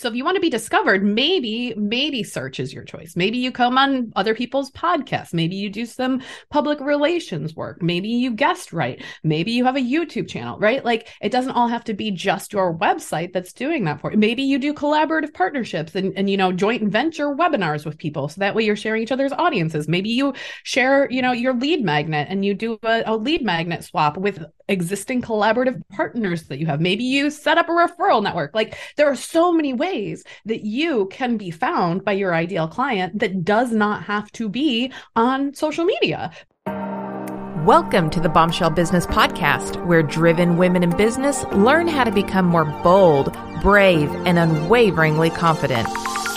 So if you want to be discovered, maybe, maybe search is your choice. Maybe you come on other people's podcasts. Maybe you do some public relations work. Maybe you guest write. Maybe you have a YouTube channel, right? Like it doesn't all have to be just your website that's doing that for you. Maybe you do collaborative partnerships and, and you know, joint venture webinars with people. So that way you're sharing each other's audiences. Maybe you share, you know, your lead magnet and you do a, a lead magnet swap with existing collaborative partners that you have. Maybe you set up a referral network. Like there are so many ways that you can be found by your ideal client that does not have to be on social media. Welcome to the Bombshell Business Podcast, where driven women in business learn how to become more bold, brave, and unwaveringly confident.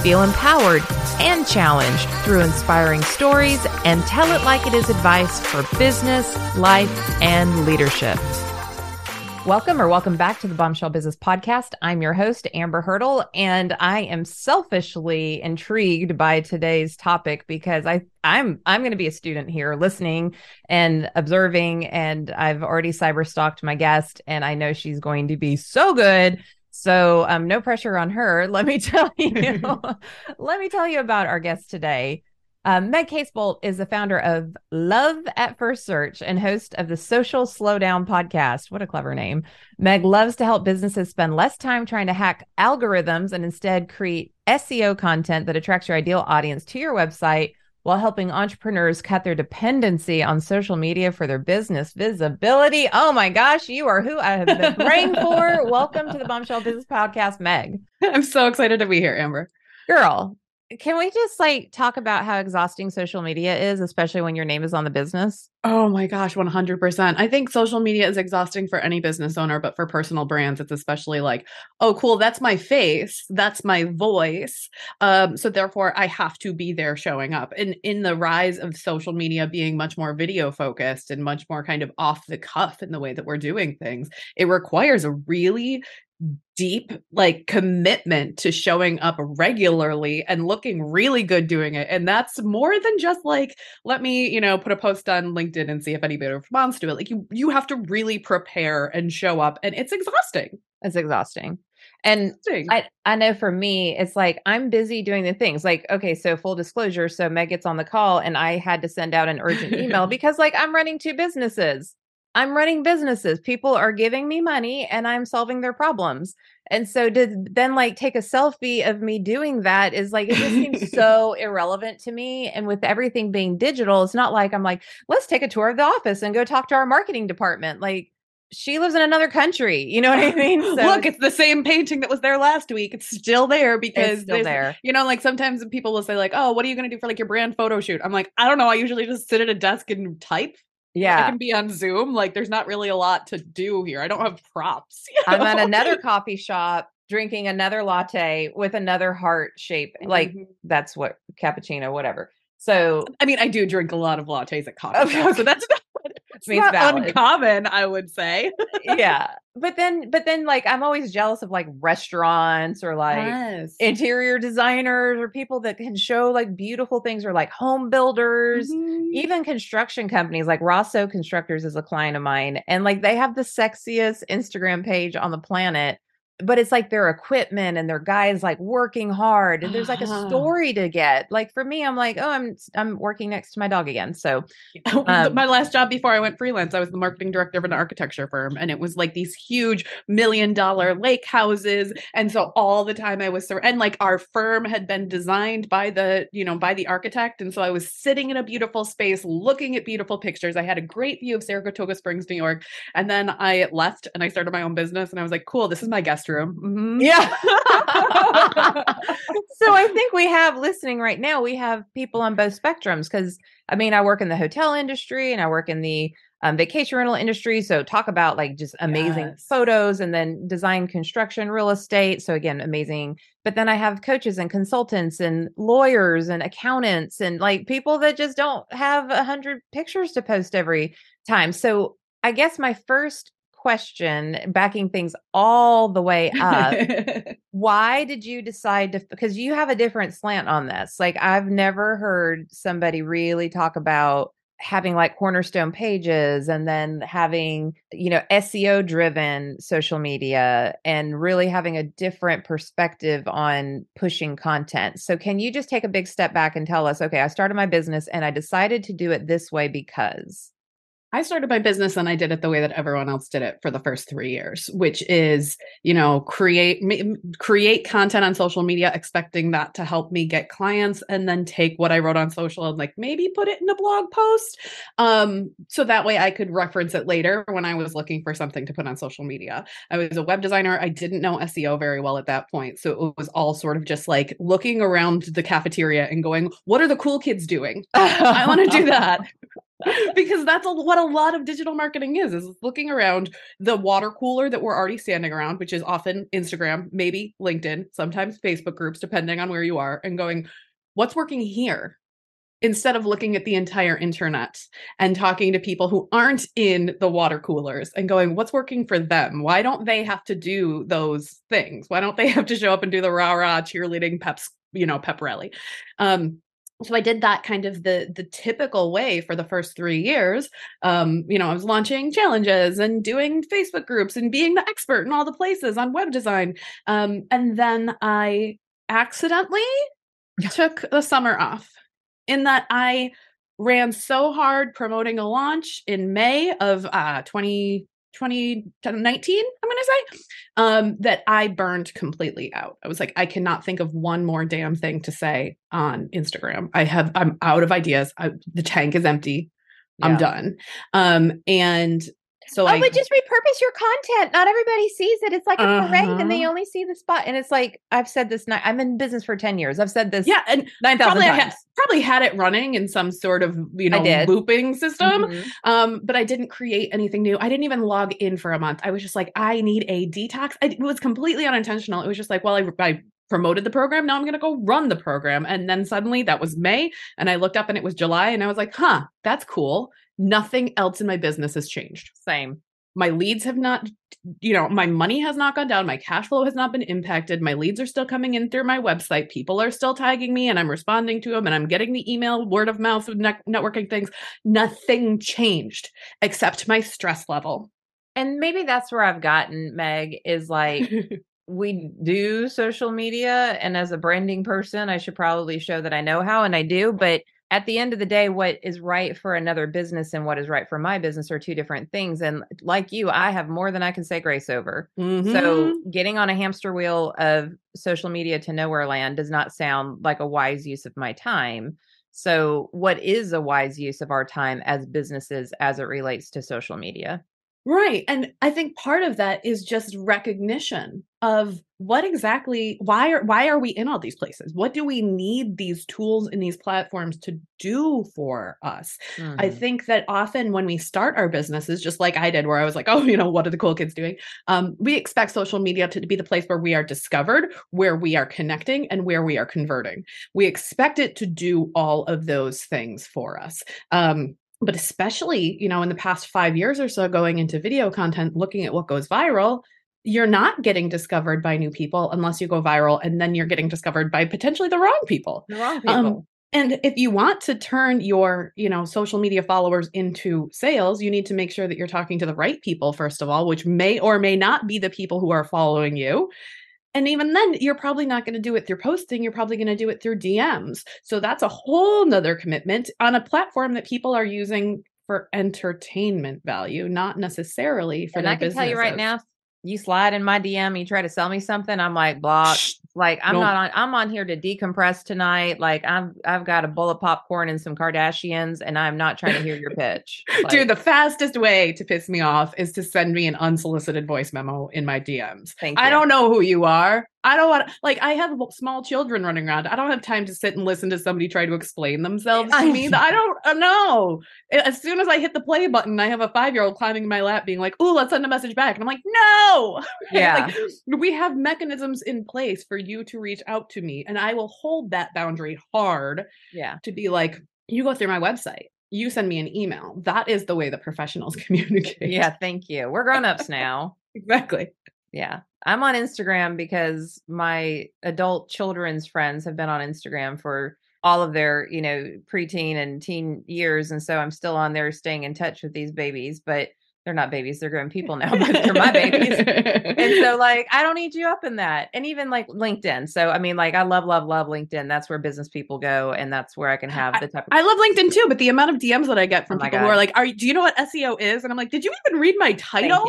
Feel empowered and challenged through inspiring stories and tell it like it is advice for business, life, and leadership. Welcome or welcome back to the Bombshell Business Podcast. I'm your host, Amber Hurdle, and I am selfishly intrigued by today's topic because I I'm I'm going to be a student here, listening and observing, and I've already cyber stalked my guest, and I know she's going to be so good. So um, no pressure on her. Let me tell you, let me tell you about our guest today. Um, Meg Casebolt is the founder of Love at First Search and host of the Social Slowdown podcast. What a clever name. Meg loves to help businesses spend less time trying to hack algorithms and instead create SEO content that attracts your ideal audience to your website while helping entrepreneurs cut their dependency on social media for their business visibility. Oh my gosh, you are who I have been praying for. Welcome to the Bombshell Business Podcast, Meg. I'm so excited to be here, Amber. Girl, can we just like talk about how exhausting social media is, especially when your name is on the business? Oh my gosh, 100%. I think social media is exhausting for any business owner, but for personal brands, it's especially like, oh, cool, that's my face, that's my voice. Um, so therefore, I have to be there showing up. And in the rise of social media being much more video focused and much more kind of off the cuff in the way that we're doing things, it requires a really deep like commitment to showing up regularly and looking really good doing it and that's more than just like let me you know put a post on linkedin and see if anybody responds to it like you you have to really prepare and show up and it's exhausting it's exhausting and I, I know for me, it's like I'm busy doing the things like, okay, so full disclosure. So Meg gets on the call and I had to send out an urgent email because like I'm running two businesses. I'm running businesses. People are giving me money and I'm solving their problems. And so to then like take a selfie of me doing that is like it just seems so irrelevant to me. And with everything being digital, it's not like I'm like, let's take a tour of the office and go talk to our marketing department. Like she lives in another country. You know what I mean? So, Look, it's the same painting that was there last week. It's still there because it's still there. You know, like sometimes people will say, like, "Oh, what are you going to do for like your brand photo shoot?" I'm like, I don't know. I usually just sit at a desk and type. Yeah. I can be on Zoom. Like there's not really a lot to do here. I don't have props. You know? I'm at another coffee shop drinking another latte with another heart shape. Like mm-hmm. that's what cappuccino, whatever. So I mean, I do drink a lot of lattes at coffee okay. so that's not, it's not valid. uncommon, I would say. yeah, but then, but then, like I'm always jealous of like restaurants or like yes. interior designers or people that can show like beautiful things or like home builders, mm-hmm. even construction companies. Like Rosso Constructors is a client of mine, and like they have the sexiest Instagram page on the planet but it's like their equipment and their guys like working hard and there's like a uh-huh. story to get. Like for me i'm like oh i'm i'm working next to my dog again. So um, my last job before i went freelance i was the marketing director of an architecture firm and it was like these huge million dollar lake houses and so all the time i was and like our firm had been designed by the you know by the architect and so i was sitting in a beautiful space looking at beautiful pictures. I had a great view of saratoga springs new york and then i left and i started my own business and i was like cool this is my guest room. Mm-hmm. Yeah. so I think we have listening right now, we have people on both spectrums because I mean, I work in the hotel industry and I work in the um, vacation rental industry. So talk about like just amazing yes. photos and then design construction, real estate. So again, amazing. But then I have coaches and consultants and lawyers and accountants and like people that just don't have a hundred pictures to post every time. So I guess my first question, backing things all the way up. why did you decide to? Because you have a different slant on this. Like, I've never heard somebody really talk about having like cornerstone pages and then having, you know, SEO driven social media and really having a different perspective on pushing content. So, can you just take a big step back and tell us, okay, I started my business and I decided to do it this way because? I started my business and I did it the way that everyone else did it for the first 3 years, which is, you know, create create content on social media expecting that to help me get clients and then take what I wrote on social and like maybe put it in a blog post. Um so that way I could reference it later when I was looking for something to put on social media. I was a web designer. I didn't know SEO very well at that point. So it was all sort of just like looking around the cafeteria and going, what are the cool kids doing? I want to do that. because that's a, what a lot of digital marketing is is looking around the water cooler that we're already standing around which is often instagram maybe linkedin sometimes facebook groups depending on where you are and going what's working here? instead of looking at the entire internet and talking to people who aren't in the water coolers and going what's working for them? Why don't they have to do those things? Why don't they have to show up and do the rah rah cheerleading peps you know pep rally? Um so i did that kind of the the typical way for the first three years um you know i was launching challenges and doing facebook groups and being the expert in all the places on web design um and then i accidentally took the summer off in that i ran so hard promoting a launch in may of uh 20 2019 i'm going to say um that i burned completely out. I was like i cannot think of one more damn thing to say on instagram. I have i'm out of ideas. I, the tank is empty. Yeah. i'm done. Um and so oh, I, but just repurpose your content. Not everybody sees it. It's like a uh-huh. parade, and they uh-huh. only see the spot. And it's like I've said this. I'm in business for ten years. I've said this. Yeah, and nine thousand times. probably had it running in some sort of you know looping system. Mm-hmm. Um, but I didn't create anything new. I didn't even log in for a month. I was just like, I need a detox. it was completely unintentional. It was just like, well, I, I promoted the program. Now I'm going to go run the program. And then suddenly that was May. And I looked up and it was July. And I was like, huh, that's cool. Nothing else in my business has changed. Same. My leads have not, you know, my money has not gone down. My cash flow has not been impacted. My leads are still coming in through my website. People are still tagging me and I'm responding to them and I'm getting the email, word of mouth, networking things. Nothing changed except my stress level. And maybe that's where I've gotten, Meg, is like, we do social media. And as a branding person, I should probably show that I know how, and I do. But at the end of the day, what is right for another business and what is right for my business are two different things. And like you, I have more than I can say grace over. Mm-hmm. So getting on a hamster wheel of social media to nowhere land does not sound like a wise use of my time. So, what is a wise use of our time as businesses as it relates to social media? Right. And I think part of that is just recognition of what exactly why are why are we in all these places? What do we need these tools and these platforms to do for us? Mm-hmm. I think that often when we start our businesses, just like I did, where I was like, oh, you know, what are the cool kids doing? Um, we expect social media to be the place where we are discovered, where we are connecting, and where we are converting. We expect it to do all of those things for us. Um, but especially you know in the past five years or so going into video content looking at what goes viral you're not getting discovered by new people unless you go viral and then you're getting discovered by potentially the wrong people. The wrong um, people. um, and if you want to turn your you know social media followers into sales you need to make sure that you're talking to the right people first of all which may or may not be the people who are following you and even then, you're probably not going to do it through posting. You're probably going to do it through DMs. So that's a whole nother commitment on a platform that people are using for entertainment value, not necessarily for. And I can businesses. tell you right now, you slide in my DM, you try to sell me something, I'm like block. Like I'm not on. I'm on here to decompress tonight. Like I've I've got a bowl of popcorn and some Kardashians, and I'm not trying to hear your pitch. Like, Dude, the fastest way to piss me off is to send me an unsolicited voice memo in my DMs. Thank you. I don't know who you are. I don't want like I have small children running around. I don't have time to sit and listen to somebody try to explain themselves to me. I don't uh, know. As soon as I hit the play button, I have a five year old climbing in my lap, being like, "Oh, let's send a message back," and I'm like, "No." Yeah, like, we have mechanisms in place for you to reach out to me, and I will hold that boundary hard. Yeah, to be like, you go through my website you send me an email. That is the way that professionals communicate. Yeah, thank you. We're grown ups now. exactly. Yeah. I'm on Instagram because my adult children's friends have been on Instagram for all of their, you know, preteen and teen years. And so I'm still on there staying in touch with these babies, but they're not babies, they're grown people now, but they're my babies. and so like I don't need you up in that. And even like LinkedIn. So I mean, like I love, love, love LinkedIn. That's where business people go and that's where I can have the type of I love LinkedIn too, but the amount of DMs that I get from oh people God. who are like, Are do you know what SEO is? And I'm like, Did you even read my title?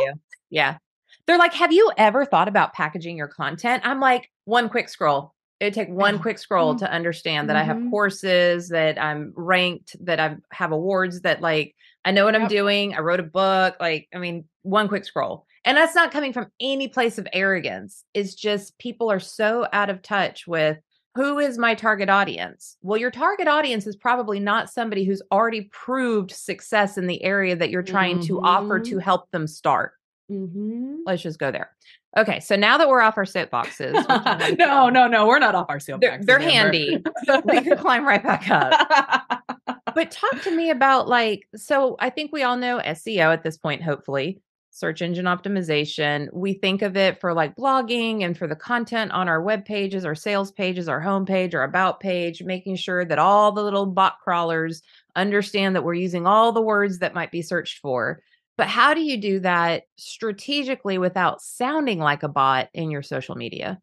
Yeah. They're like, Have you ever thought about packaging your content? I'm like, one quick scroll it take one quick scroll mm-hmm. to understand that mm-hmm. I have mm-hmm. courses, that I'm ranked, that I have awards, that like I know what yep. I'm doing. I wrote a book. Like, I mean, one quick scroll. And that's not coming from any place of arrogance. It's just people are so out of touch with who is my target audience? Well, your target audience is probably not somebody who's already proved success in the area that you're trying mm-hmm. to offer to mm-hmm. help them start. Mm-hmm. Let's just go there. Okay, so now that we're off our soapboxes, no, no, no, we're not off our soapboxes. They're, they're handy. we can climb right back up. but talk to me about like, so I think we all know SEO at this point, hopefully, search engine optimization. We think of it for like blogging and for the content on our web pages, our sales pages, our homepage, our about page, making sure that all the little bot crawlers understand that we're using all the words that might be searched for. But how do you do that strategically without sounding like a bot in your social media?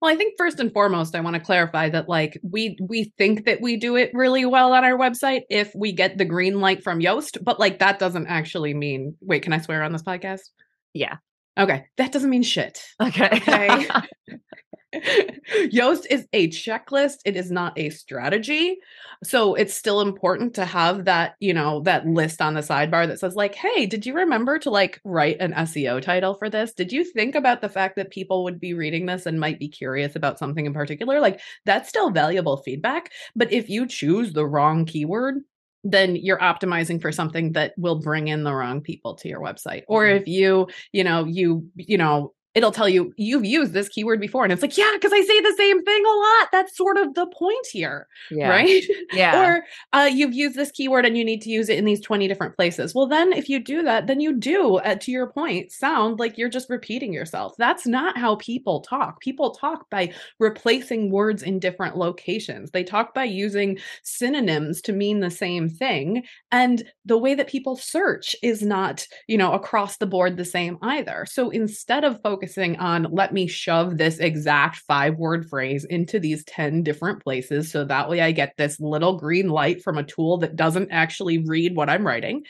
Well, I think first and foremost, I want to clarify that like we we think that we do it really well on our website if we get the green light from Yoast, but like that doesn't actually mean wait, can I swear on this podcast? Yeah. Okay. That doesn't mean shit. Okay. Okay. Yoast is a checklist. It is not a strategy. So it's still important to have that, you know, that list on the sidebar that says like, "Hey, did you remember to like write an SEO title for this? Did you think about the fact that people would be reading this and might be curious about something in particular?" Like that's still valuable feedback, but if you choose the wrong keyword, then you're optimizing for something that will bring in the wrong people to your website or mm-hmm. if you you know you you know it'll tell you you've used this keyword before and it's like yeah because i say the same thing a lot. That's sort of the point here yeah. right? Yeah. Or uh, you've used this keyword and you need to use it in these 20 different places. Well then if you do that then you do uh, to your point sound like you're just repeating yourself. That's not how people talk. People talk by replacing words in different locations. They talk by using synonyms to mean the same thing and the way that people search is not you know across the board the same either. So instead of focusing focusing on let me shove this exact five word phrase into these 10 different places so that way I get this little green light from a tool that doesn't actually read what I'm writing.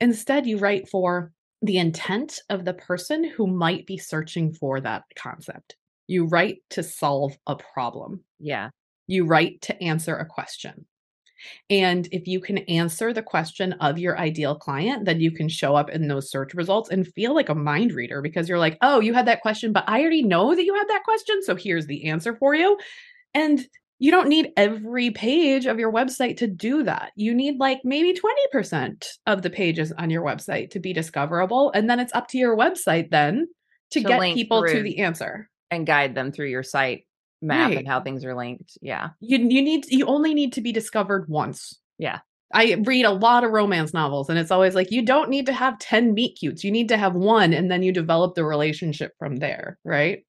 Instead, you write for the intent of the person who might be searching for that concept. You write to solve a problem. Yeah. You write to answer a question. And if you can answer the question of your ideal client, then you can show up in those search results and feel like a mind reader because you're like, oh, you had that question, but I already know that you had that question. So here's the answer for you. And you don't need every page of your website to do that. You need like maybe 20% of the pages on your website to be discoverable. And then it's up to your website then to, to get people to the answer and guide them through your site map right. and how things are linked. Yeah. You you need you only need to be discovered once. Yeah. I read a lot of romance novels and it's always like you don't need to have 10 meet cutes. You need to have one and then you develop the relationship from there, right?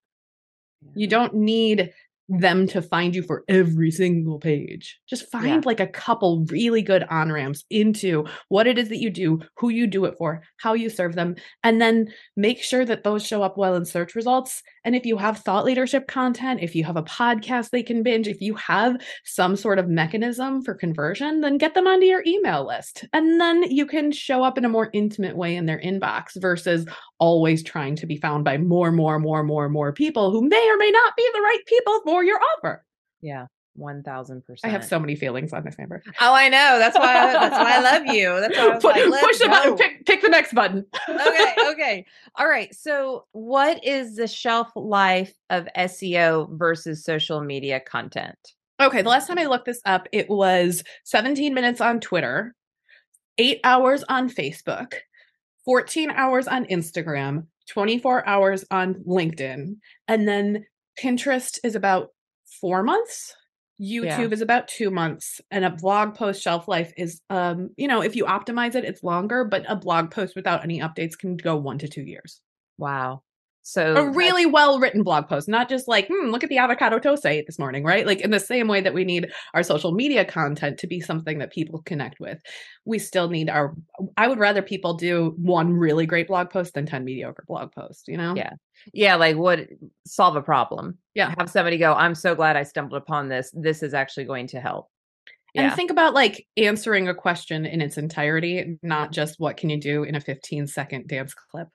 You don't need them to find you for every single page. Just find yeah. like a couple really good on ramps into what it is that you do, who you do it for, how you serve them, and then make sure that those show up well in search results. And if you have thought leadership content, if you have a podcast they can binge, if you have some sort of mechanism for conversion, then get them onto your email list. And then you can show up in a more intimate way in their inbox versus always trying to be found by more, and more, more, more, and more people who may or may not be the right people for your offer. Yeah. One thousand percent. I have so many feelings on this, Amber. Oh, I know. That's why. I, that's why I love you. That's why I was like, push the button. Pick, pick the next button. okay. Okay. All right. So, what is the shelf life of SEO versus social media content? Okay. The last time I looked this up, it was 17 minutes on Twitter, eight hours on Facebook, 14 hours on Instagram, 24 hours on LinkedIn, and then Pinterest is about four months. YouTube yeah. is about two months, and a blog post shelf life is, um, you know, if you optimize it, it's longer, but a blog post without any updates can go one to two years. Wow. So a really well written blog post, not just like, hmm, look at the avocado toast I ate this morning, right? Like in the same way that we need our social media content to be something that people connect with, we still need our. I would rather people do one really great blog post than 10 mediocre blog posts, you know? Yeah. Yeah. Like what solve a problem. Yeah. Have somebody go, I'm so glad I stumbled upon this. This is actually going to help. And think about like answering a question in its entirety, not just what can you do in a 15 second dance clip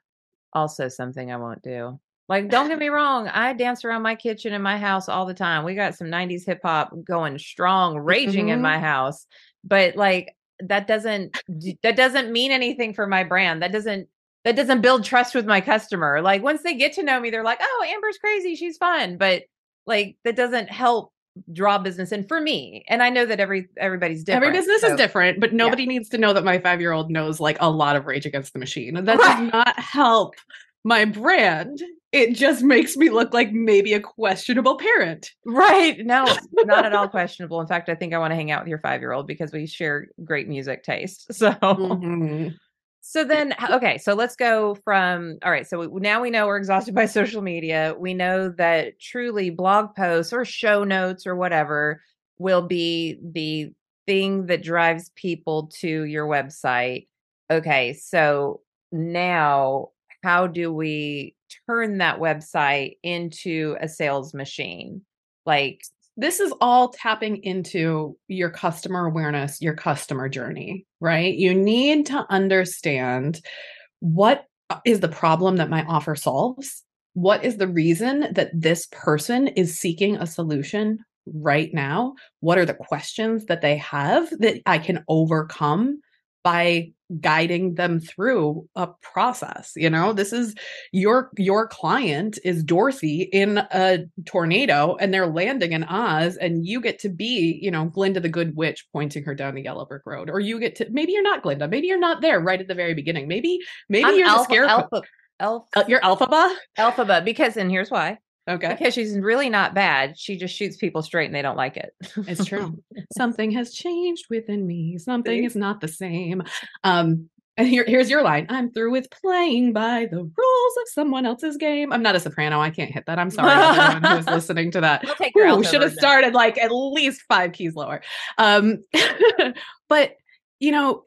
also something I won't do. Like, don't get me wrong, I dance around my kitchen in my house all the time. We got some 90s hip hop going strong, raging mm-hmm. in my house. But like that doesn't that doesn't mean anything for my brand. That doesn't that doesn't build trust with my customer. Like once they get to know me, they're like, "Oh, Amber's crazy, she's fun." But like that doesn't help draw business in for me. And I know that every everybody's different. Every business so, is different, but nobody yeah. needs to know that my five year old knows like a lot of Rage Against the Machine. That does not help my brand. It just makes me look like maybe a questionable parent. Right. No, not at all questionable. In fact, I think I want to hang out with your five year old because we share great music taste. So mm-hmm. So then, okay, so let's go from all right. So now we know we're exhausted by social media. We know that truly blog posts or show notes or whatever will be the thing that drives people to your website. Okay, so now how do we turn that website into a sales machine? Like, this is all tapping into your customer awareness, your customer journey, right? You need to understand what uh, is the problem that my offer solves? What is the reason that this person is seeking a solution right now? What are the questions that they have that I can overcome by guiding them through a process you know? This is your your client is dorothy in a tornado and they're landing in oz and you get to be you know glinda the good witch pointing her down the yellow brick road or you get to maybe you're not glinda maybe you're not there right at the very beginning maybe maybe I'm you're alpha, the scarecrow. Alpha, alpha, uh, you're Elphaba Elphaba because and here's why Okay. Because she's really not bad. She just shoots people straight and they don't like it. it's true. Something has changed within me. Something is not the same. Um, and here, here's your line. I'm through with playing by the rules of someone else's game. I'm not a soprano. I can't hit that. I'm sorry everyone who's listening to that. We'll should have started like at least five keys lower. Um, but you know,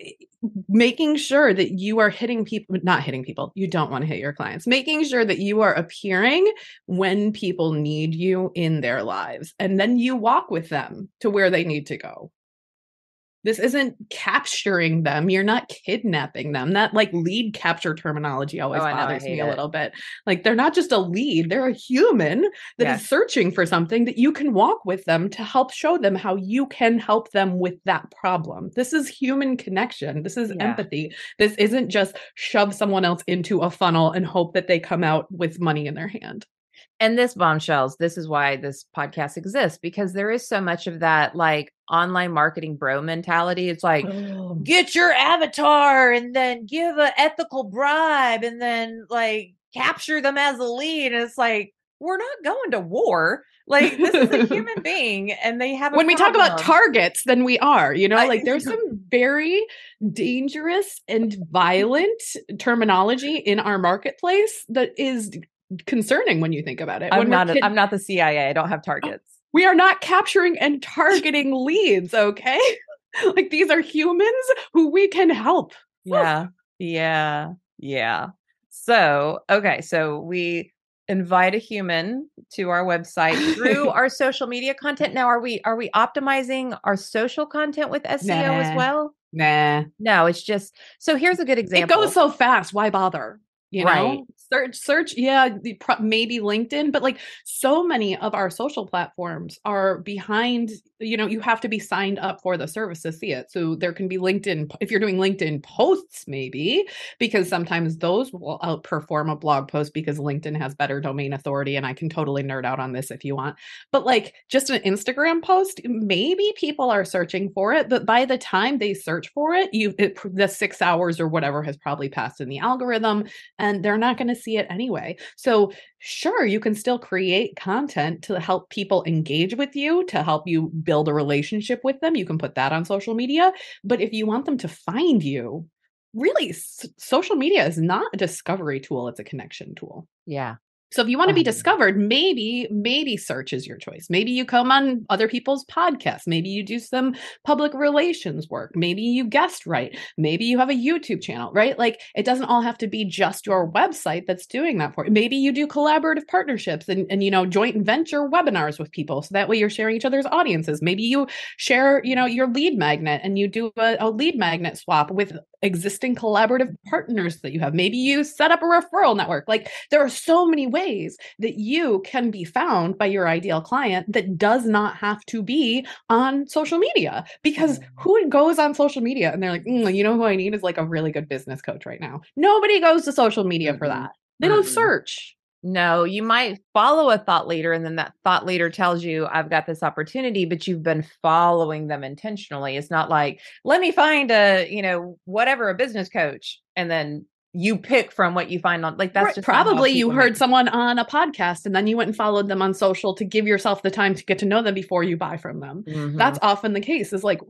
making sure that you are hitting people, not hitting people, you don't want to hit your clients, making sure that you are appearing when people need you in their lives. And then you walk with them to where they need to go. This isn't capturing them. You're not kidnapping them. That like lead capture terminology always oh, bothers me a little bit. Like they're not just a lead, they're a human that yes. is searching for something that you can walk with them to help show them how you can help them with that problem. This is human connection. This is yeah. empathy. This isn't just shove someone else into a funnel and hope that they come out with money in their hand and this bombshells this is why this podcast exists because there is so much of that like online marketing bro mentality. It's like oh. get your avatar and then give an ethical bribe and then like capture them as a lead. And it's like we're not going to war. Like this is a human being and they have when we talk about targets then we are you know? Like there's some very dangerous and violent terminology in our marketplace that is concerning when you think about it. I'm not. A, I'm not the CIA. I don't have targets. We are not capturing and targeting leads. Okay, like these are humans who we can help. Yeah. Yeah. Yeah. So okay. So we invite a human to our website through our social media content. Now, are we are we optimizing our social content with SEO nah. as well? Nah. No, it's just so here's a good example. It goes so fast. Why bother? You know right. search search yeah maybe linkedin but like so many of our social platforms are behind you know you have to be signed up for the service to see it so there can be linkedin if you're doing linkedin posts maybe because sometimes those will outperform a blog post because linkedin has better domain authority and i can totally nerd out on this if you want but like just an instagram post maybe people are searching for it but by the time they search for it you it, the six hours or whatever has probably passed in the algorithm and they're not going to see it anyway. So, sure, you can still create content to help people engage with you, to help you build a relationship with them. You can put that on social media. But if you want them to find you, really, s- social media is not a discovery tool, it's a connection tool. Yeah. So if you want to be Um, discovered, maybe maybe search is your choice. Maybe you come on other people's podcasts. Maybe you do some public relations work. Maybe you guest write. Maybe you have a YouTube channel, right? Like it doesn't all have to be just your website that's doing that for you. Maybe you do collaborative partnerships and and you know joint venture webinars with people so that way you're sharing each other's audiences. Maybe you share, you know, your lead magnet and you do a, a lead magnet swap with existing collaborative partners that you have. Maybe you set up a referral network. Like there are so many ways that you can be found by your ideal client that does not have to be on social media. Because who goes on social media and they're like, "Mm, you know who I need is like a really good business coach right now. Nobody goes to social media for Mhm. that. They don't Mhm. search. No, you might follow a thought leader and then that thought leader tells you, I've got this opportunity, but you've been following them intentionally. It's not like, let me find a, you know, whatever, a business coach. And then you pick from what you find on like that's Right, just probably you heard make- someone on a podcast and then you went and followed them on social to give yourself the time to get to know them before you buy from them. Mhm. That's often the case is like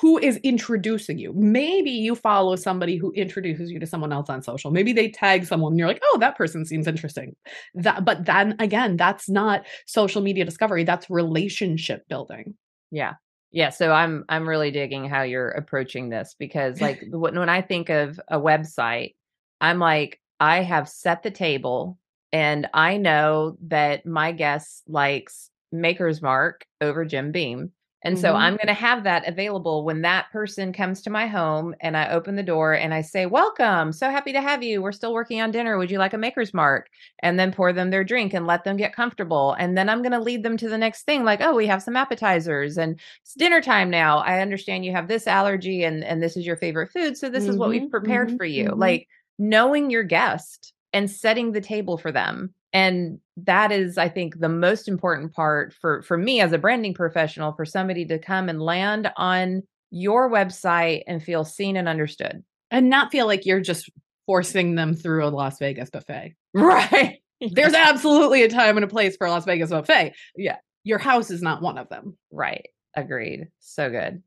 who is introducing you? Maybe you follow somebody who introduces you to someone else on social. Maybe they tag someone and you're like, "Oh, that person seems interesting." That but then again, that's not social media discovery, that's relationship building. Yeah. Yeah, so I'm I'm really digging how you're approaching this because like when I think of a website, I'm like I have set the table and I know that my guest likes Maker's Mark over Jim Beam. And so Mhm. I'm going to have that available when that person comes to my home and I open the door and I say, "Welcome. So happy to have you. We're still working on dinner. Would you like a Maker's Mark?" And then pour them their drink and let them get comfortable. And then I'm going to lead them to the next thing like, "Oh, we have some appetizers and it's dinner time now. I understand you have this allergy and and this is your favorite food, so this is what we've Mhm, prepared mhm, for you." mhm. Like knowing your guest and setting the table for them. And that is I think the most important part for for me as a branding professional for somebody to come and land on your website and feel seen and understood. And not feel like you're just forcing them through a Las Vegas buffet. Right. There's absolutely a time and a place for a Las Vegas buffet. Yeah. Your house is not one of them. Right. Agreed. So good.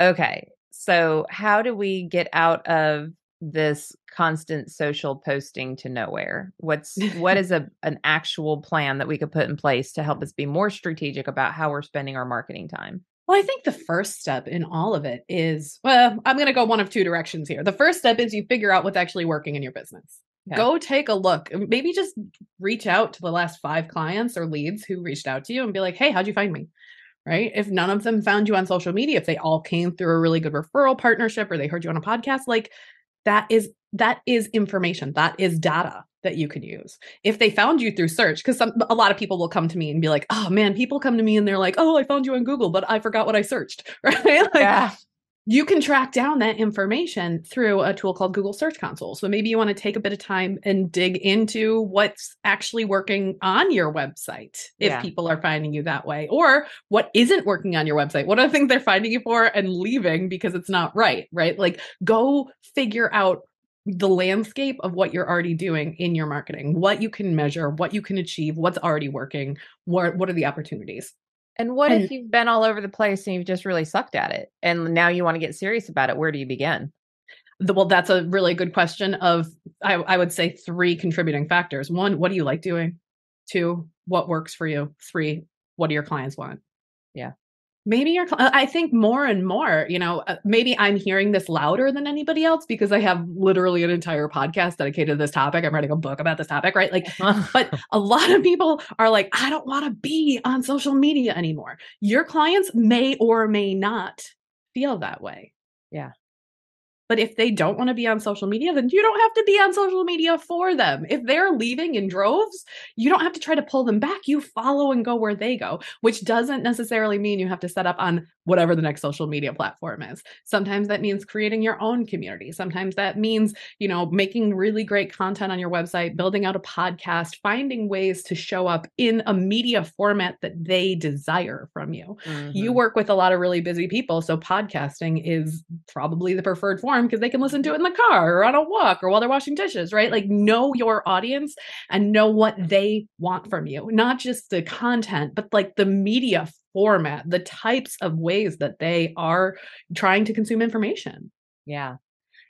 Okay. So, how do we get out of this constant social posting to nowhere? What's what is a an actual plan that we could put in place to help us be more strategic about how we're spending our marketing time? Well, I think the first step in all of it is well, I'm going to go one of two directions here. The first step is you figure out what's actually working in your business. Okay. Go take a look. Maybe just reach out to the last five clients or leads who reached out to you and be like, hey, how'd you find me? Right. If none of them found you on social media, if they all came through a really good referral partnership or they heard you on a podcast, like that is that is information. That is data that you could use. If they found you through search, because a lot of people will come to me and be like, oh man, people come to me and they're like, oh, I found you on Google, but I forgot what I searched. Right. Like, yeah. You can track down that information through a tool called Google Search Console. So maybe you want to take a bit of time and dig into what's actually working on your website if Yeah. people are finding you that way, or what isn't working on your website. What are the things they're finding you for and leaving because it's not right, right? Like go figure out the landscape of what you're already doing in your marketing, what you can measure, what you can achieve, what's already working, what what are the opportunities. And what if you've been all over the place and you've just really sucked at it and now you want to get serious about it? Where do you begin? The, well, that's a really good question. Of I, I would say three contributing factors. One, what do you like doing? Two, what works for you? Three, what do your clients want? Yeah. Maybe your, cli- I think more and more, you know, uh, maybe I'm hearing this louder than anybody else because I have literally an entire podcast dedicated to this topic. I'm writing a book about this topic, right? Like, but a lot of people are like, I don't want to be on social media anymore. Your clients may or may not feel that way. Yeah. But if they don't want to be on social media, then you don't have to be on social media for them. If they're leaving in droves, you don't have to try to pull them back. You follow and go where they go, which doesn't necessarily mean you have to set up on whatever the next social media platform is. Sometimes that means creating your own community. Sometimes that means, you know, making really great content on your website, building out a podcast, finding ways to show up in a media format that they desire from you. You Mhm. work with a lot of really busy people, so podcasting is probably the preferred form because they can listen to it in the car or on a walk or while they're washing dishes, right? Like know your audience and know what they want from you, not just the content, but like the media format, the types of ways that they are trying to consume information. Yeah.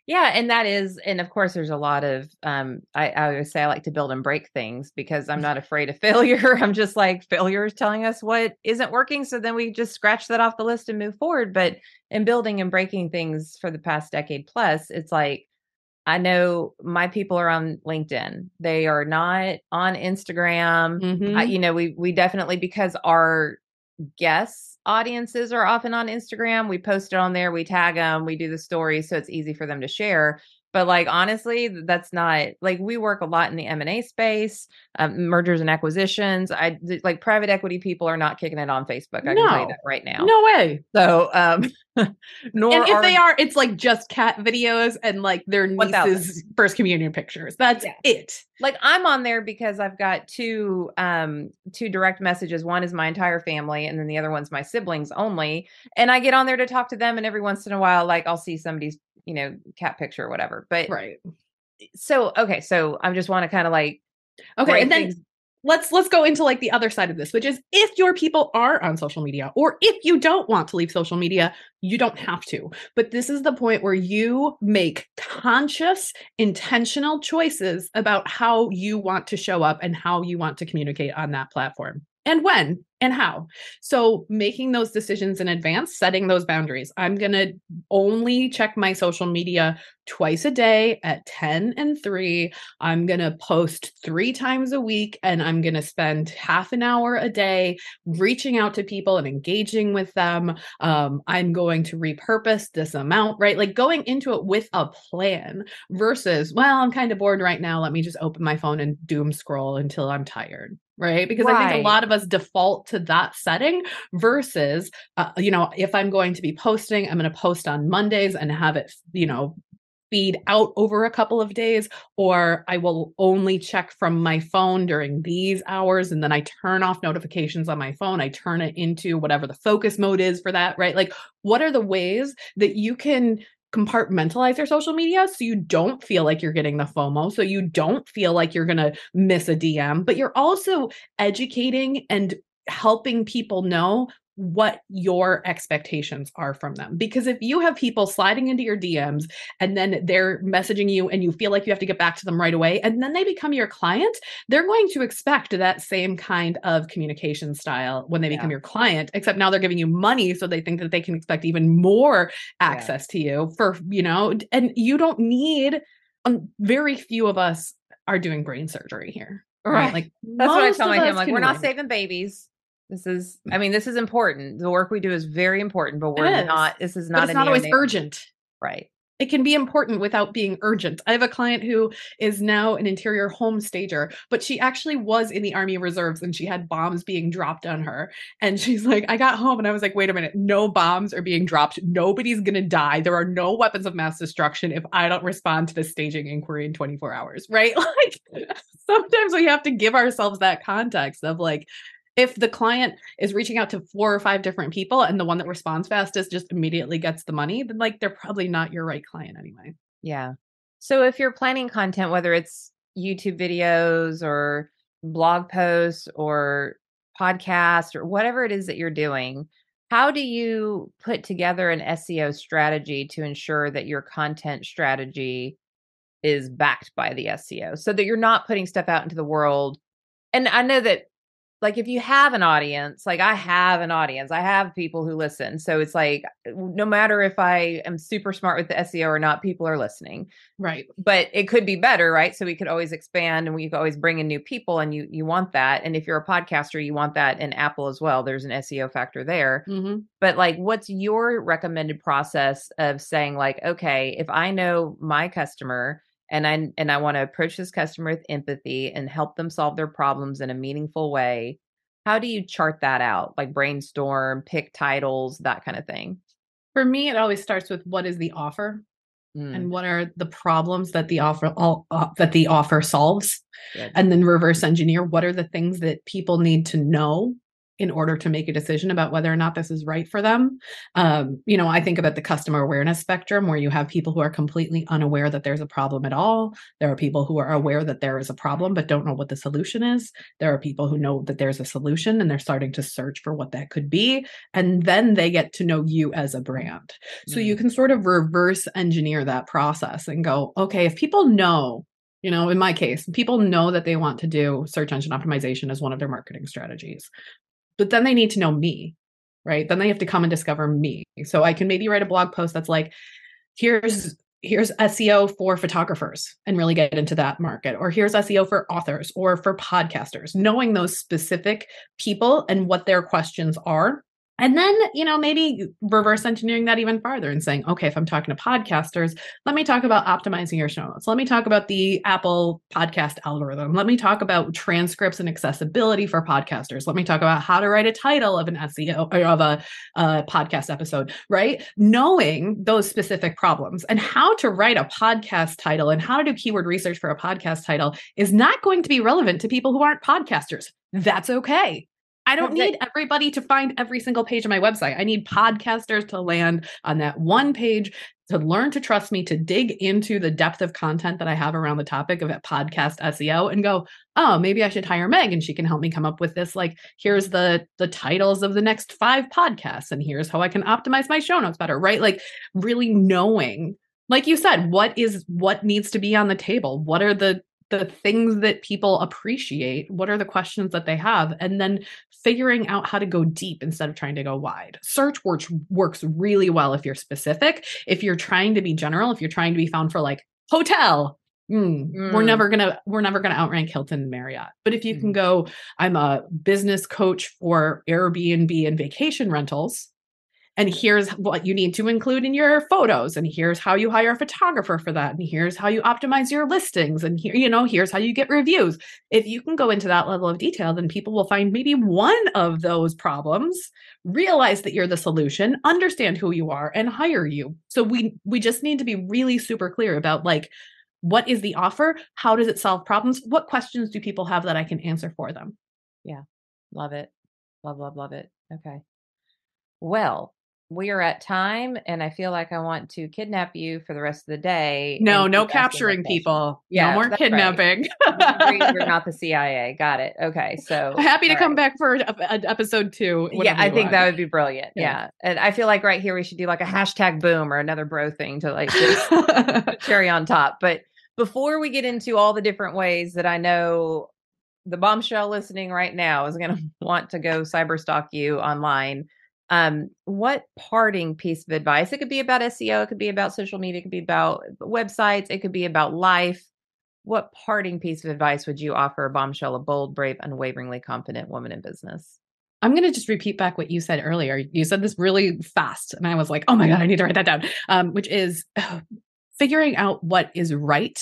Yeah, and that is, and of course, there's a lot of. Um, I, I always say I like to build and break things because I'm not afraid of failure. I'm just like failure is telling us what isn't working, so then we just scratch that off the list and move forward. But in building and breaking things for the past decade plus, it's like I know my people are on LinkedIn. They are not on Instagram. Mhm. I, you know, we we definitely because our guests audiences are often on Instagram. We post it on there, we tag them, we do the stories so it's easy for them to share. But like honestly, that's not like we work a lot in the M and A space, um, mergers and acquisitions. I like private equity people are not kicking it on Facebook. I can tell you No. that right now. no way. So, um, nor and if are they are, it's like just cat videos and like their 1,000. niece's first communion pictures. That's Yeah. it. like I'm on there because I've got two um two direct messages. One is my entire family and then the other one's my siblings only. And I get on there to talk to them and every once in a while like I'll see somebody's, you know, cat picture or whatever. But Right. so okay, so I just want to kind of like Okay. And then things- let's let's go into like the other side of this which is if your people are on social media or if you don't want to leave social media you don't have to but this is the point where you make conscious intentional choices about how you want to show up and how you want to communicate on that platform and when and how so making those decisions in advance setting those boundaries i'm going to only check my social media twice a day at 10 and 3 I'm going to post three times a week and I'm going to spend half an hour a day reaching out to people and engaging with them. Um, I'm going to repurpose this amount, right? Like going into it with a plan versus, well, I'm kind of bored right now. Let me just open my phone and doom scroll until I'm tired. Right. Because I think a lot of us default to that setting versus, uh, you know, if I'm going to be posting, I'm going to post on Mondays and have it, you know, feed out over a couple of days or I will only check from my phone during these hours and then I turn off notifications on my phone. I turn it into whatever the focus mode is for that, right? Like, what are the ways that you can compartmentalize your social media so you don't feel like you're getting the FOMO, so you don't feel like you're going to miss a DM, but you're also educating and helping people know what your expectations are from them. Because if you have people sliding into your DMs and then they're messaging you and you feel like you have to get back to them right away, and then they become your client, they're going to expect that same kind of communication style when they become your client, except now they're giving you money. So they think that they can expect even more access to you for, you know, and you don't need, um, very few of us are doing brain surgery here. Right. Like That's what I tell my him. Like, we're not saving babies. This is, mm. I mean, this is important. The work we do is very important, but we're not, this is but not it's not always urgent. Right. It can be important without being urgent. I have a client who is now an interior home stager, but she actually was in the Army Reserves and she had bombs being dropped on her. And she's like, I got home and I was like, wait a minute, no bombs are being dropped. Nobody's going to die. There are no weapons of mass destruction if I don't respond to the staging inquiry in 24 hours, right? Like sometimes we have to give ourselves that context of like, if the client is reaching out to four or five different people and the one that responds fastest just immediately gets the money, then like they're probably not your right client anyway. Yeah. So if you're planning content, whether it's YouTube videos or blog posts or podcast or whatever it is that you're doing, how do you put together an SEO strategy to ensure that your content strategy is backed by the SEO so that you're not putting stuff out into the world? And I know that like if you have an audience, like I have an audience, I have people who listen. So it's like no matter if I am super smart with the SEO or not, people are listening Right. but it could be better right so we could always expand and we could always bring in new people and you you want that and if you're a podcaster you want that in apple as well there's an seo factor there Mm-hmm. but like what's your recommended process of saying like okay if i know my customer and i and i want to approach this customer with empathy and help them solve their problems in a meaningful way. How do you chart that out? Like brainstorm pick titles that kind of thing? For me, it always starts with what is the offer Mm, and what are the problems that the offer all, uh, that the offer solves, good. and then reverse engineer what are the things that people need to know in order to make a decision about whether or not this is right for them. Um, you know, I think about the customer awareness spectrum where you have people who are completely unaware that there's a problem at all. There are people who are aware that there is a problem but don't know what the solution is. There are people who know that there's a solution and they're starting to search for what that could be. And then they get to know you as a brand. So mm. you can sort of reverse engineer that process and go, okay, if people know you know, in my case, people know that they want to do search engine optimization as one of their marketing strategies but then they need to know me, right? Then they have to come and discover me. So I can maybe write a blog post that's like, here's here's SEO for photographers and really get into that market, or here's SEO for authors or for podcasters, knowing those specific people and what their questions are and then, you know, maybe reverse engineering that even farther and saying, okay, if I'm talking to podcasters, let me talk about optimizing your show notes. Let me talk about the Apple podcast algorithm. Let me talk about transcripts and accessibility for podcasters. Let me talk about how to write a title of an SEO or of a, a podcast episode, right? Knowing those specific problems and how to write a podcast title and how to do keyword research for a podcast title is not going to be relevant to people who aren't podcasters. That's okay. I don't need everybody to find every single page of my website. I need podcasters to land on that one page to learn to trust me, to dig into the depth of content that I have around the topic of podcast SEO and go, oh, maybe I should hire Meg and she can help me come up with this. Like, here's the the titles of the next five podcasts, and here's how I can optimize my show notes better, right? Like really knowing like you said what is what needs to be on the table what are the the things that people appreciate what are the questions that they have and then figuring out how to go deep instead of trying to go wide search works works really well if you're specific if you're trying to be general if you're trying to be found for like hotel Mm, mm. we're never gonna we're never gonna outrank Hilton and Marriott. But if you mm. can go, I'm a business coach for Airbnb and vacation rentals and here's what you need to include in your photos and here's how you hire a photographer for that and here's how you optimize your listings and here you know here's how you get reviews. If you can go into that level of detail then people will find maybe one of those problems realize that you're the solution understand who you are and hire you. So we we just need to be really super clear about like what is the offer? How does it solve problems? What questions do people have that i can answer for them? Yeah. Love it. Love love love it. Okay. Well we are at time and I feel like I want to kidnap you for the rest of the day. No, no capturing people. Yeah, no more kidnapping. Right. We're not the CIA. Got it. Okay. So happy to come right. back for a, episd two. Yeah, I think want. that would be brilliant. Yeah. yeah. And I feel like right here we should do like a hashtag boom or another bro thing to like cherry on top. But before we get into all the different ways that I know the bombshell listening right now is going to want to go cyber stalk you online um, what parting piece of advice? It could be about SEO, it could be about social media, it could be about websites, it could be about life. What parting piece of advice would you offer a bombshell, a bold, brave, unwaveringly confident woman in business? I'm going to just repeat back what you said earlier. You said this really fast, and I was like, oh my God, I need to write that down, um, which is figuring out what is right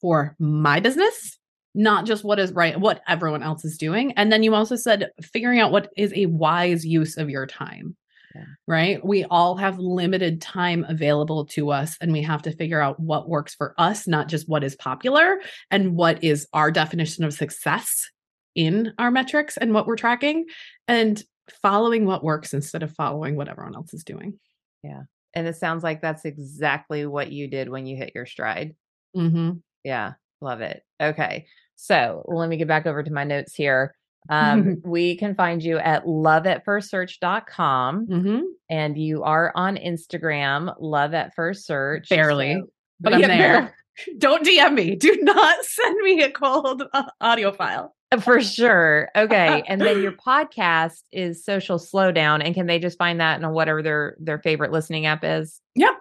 for my business not just what is right, what everyone else is doing. And then you also said figuring out what is a wise use of your time. Yeah. Right. We all have limited time available to us, and we have to figure out what works for us, not just what is popular and what is our definition of success in our metrics and what we're tracking, and following what works instead of following what everyone else is doing. Yeah. And it sounds like that's exactly what you did when you hit your stride. Mm-hmm. Yeah. Love it. Okay. So let me get back over to my notes here. Um, we can find you at loveatfirstsearch.com mm-hmm. and you are on Instagram, love at first search. Barely, so, but I'm there. Don't DM me. Do not send me a cold uh, audio file. Uh, for sure. Okay. and then your podcast is Social Slowdown. And can they just find that on whatever their their favorite listening app is? Yep.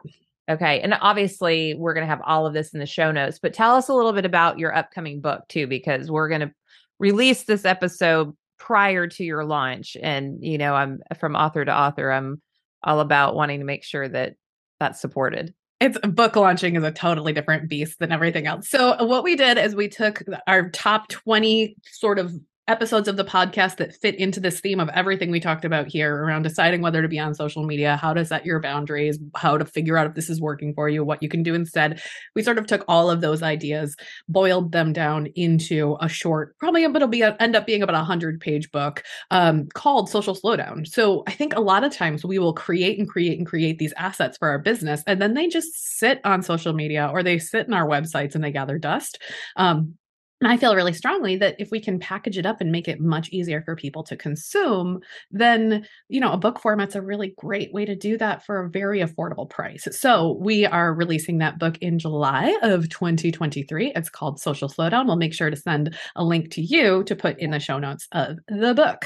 Okay. And obviously, we're going to have all of this in the show notes, but tell us a little bit about your upcoming book too, because we're going to release this episode prior to your launch. And, you know, I'm from author to author, I'm all about wanting to make sure that that's supported. It's book launching is a totally different beast than everything else. So, what we did is we took our top 20 sort of episodes of the podcast that fit into this theme of everything we talked about here around deciding whether to be on social media, how to set your boundaries, how to figure out if this is working for you, what you can do instead. We sort of took all of those ideas, boiled them down into a short, probably it'll be end up being about a hundred page book um, called Social Slowdown. So I think a lot of times we will create and create and create these assets for our business, and then they just sit on social media or they sit in our websites and they gather dust. Um, and I feel really strongly that if we can package it up and make it much easier for people to consume, then, you know, a book format's a really great way to do that for a very affordable price. So we are releasing that book in July of 2023. It's called Social Slowdown. We'll make sure to send a link to you to put in the show notes of the book.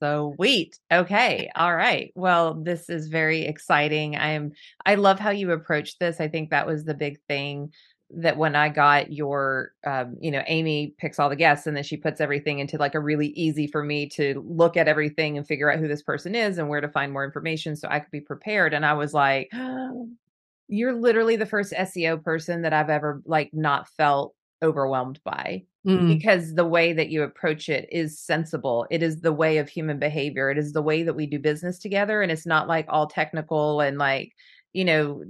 So wait, Okay. All right. Well, this is very exciting. I am I love how you approach this. I think that was the big thing that when I got your, um, you know, Amy picks all the guests and then she puts everything into like a really easy for me to look at everything and figure out who this person is and where to find more information so I could be prepared. And I was like, oh, you're literally the first SEO person that I've ever like not felt overwhelmed by mm. because the way that you approach it is sensible. It is the way of human behavior. It is the way that we do business together. And it's not like all technical and like, you know,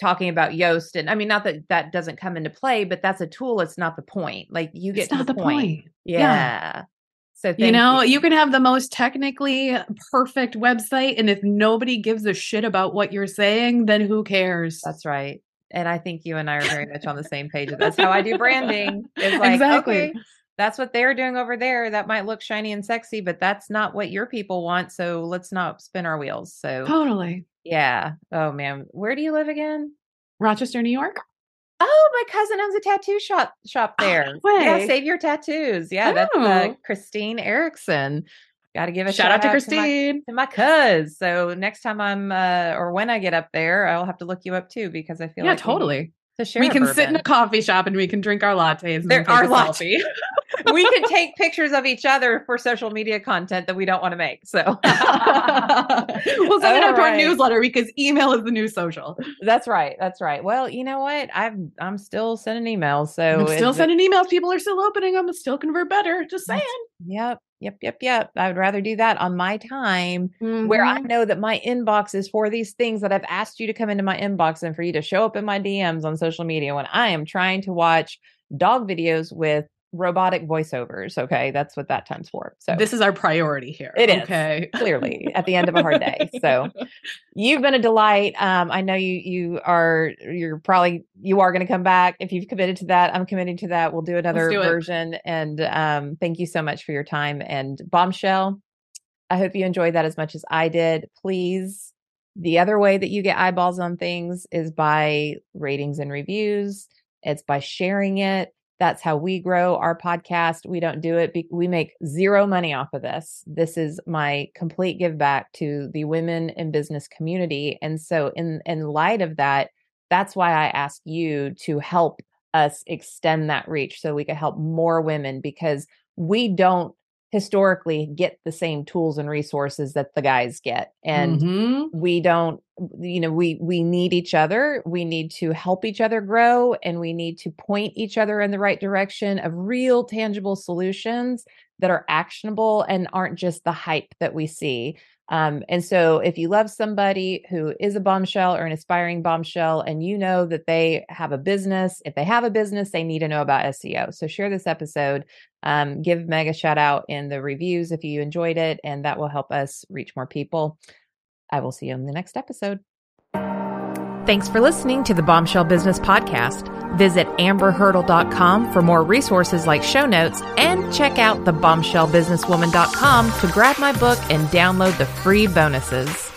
talking about Yoast and I mean not that that doesn't come into play, but that's a tool. It's not the point. Like you get it's not the, the point. point. Yeah. yeah. So you know, you. you can have the most technically perfect website, and if nobody gives a shit about what you're saying, then who cares? That's right. And I think you and I are very much on the same page. That's how I do branding. It's like, exactly. Okay, that's what they're doing over there. That might look shiny and sexy, but that's not what your people want. So let's not spin our wheels. So totally. Yeah. Oh man. Where do you live again? Rochester, New York. Oh, my cousin owns a tattoo shop shop oh, there. Oh, yeah, save your tattoos. Yeah, oh. that's uh, oh. Christine Erickson. Got to give a shout, shout out, to Christine to my, to my cuz. So next time I'm uh, or when I get up there, I'll have to look you up too because I feel yeah, like totally. To share we can bourbon. sit in a coffee shop and we can drink our lattes. There are lattes. We can take pictures of each other for social media content that we don't want to make. So we'll send it out to our newsletter because email is the new social. That's right. That's right. Well, you know what? I'm I'm still sending emails. So I'm still sending emails. People are still opening them. Still convert better. Just saying. Yep. Yep, yep, yep. I would rather do that on my time mm-hmm. where I mm-hmm. know that my inbox is for these things that I've asked you to come into my inbox and for you to show up in my DMs on social media when I am trying to watch dog videos with robotic voiceovers. Okay. That's what that time's for. So this is our priority here. It is okay. clearly at the end of a hard day. So you've been a delight. Um, I know you, you are, you're probably, you are going to come back. If you've committed to that, I'm committing to that. We'll do another do version. And um, thank you so much for your time and bombshell. I hope you enjoyed that as much as I did. Please. The other way that you get eyeballs on things is by ratings and reviews. It's by sharing it that's how we grow our podcast. We don't do it. Be- we make zero money off of this. This is my complete give back to the women in business community. And so in in light of that, that's why I ask you to help us extend that reach so we can help more women because we don't historically get the same tools and resources that the guys get and mm-hmm. we don't you know we we need each other we need to help each other grow and we need to point each other in the right direction of real tangible solutions that are actionable and aren't just the hype that we see um, and so if you love somebody who is a bombshell or an aspiring bombshell and you know that they have a business, if they have a business, they need to know about SEO. So share this episode. Um, give Meg a shout out in the reviews if you enjoyed it, and that will help us reach more people. I will see you in the next episode. Thanks for listening to the Bombshell Business Podcast. Visit amberhurdle.com for more resources like show notes and check out the bombshellbusinesswoman.com to grab my book and download the free bonuses.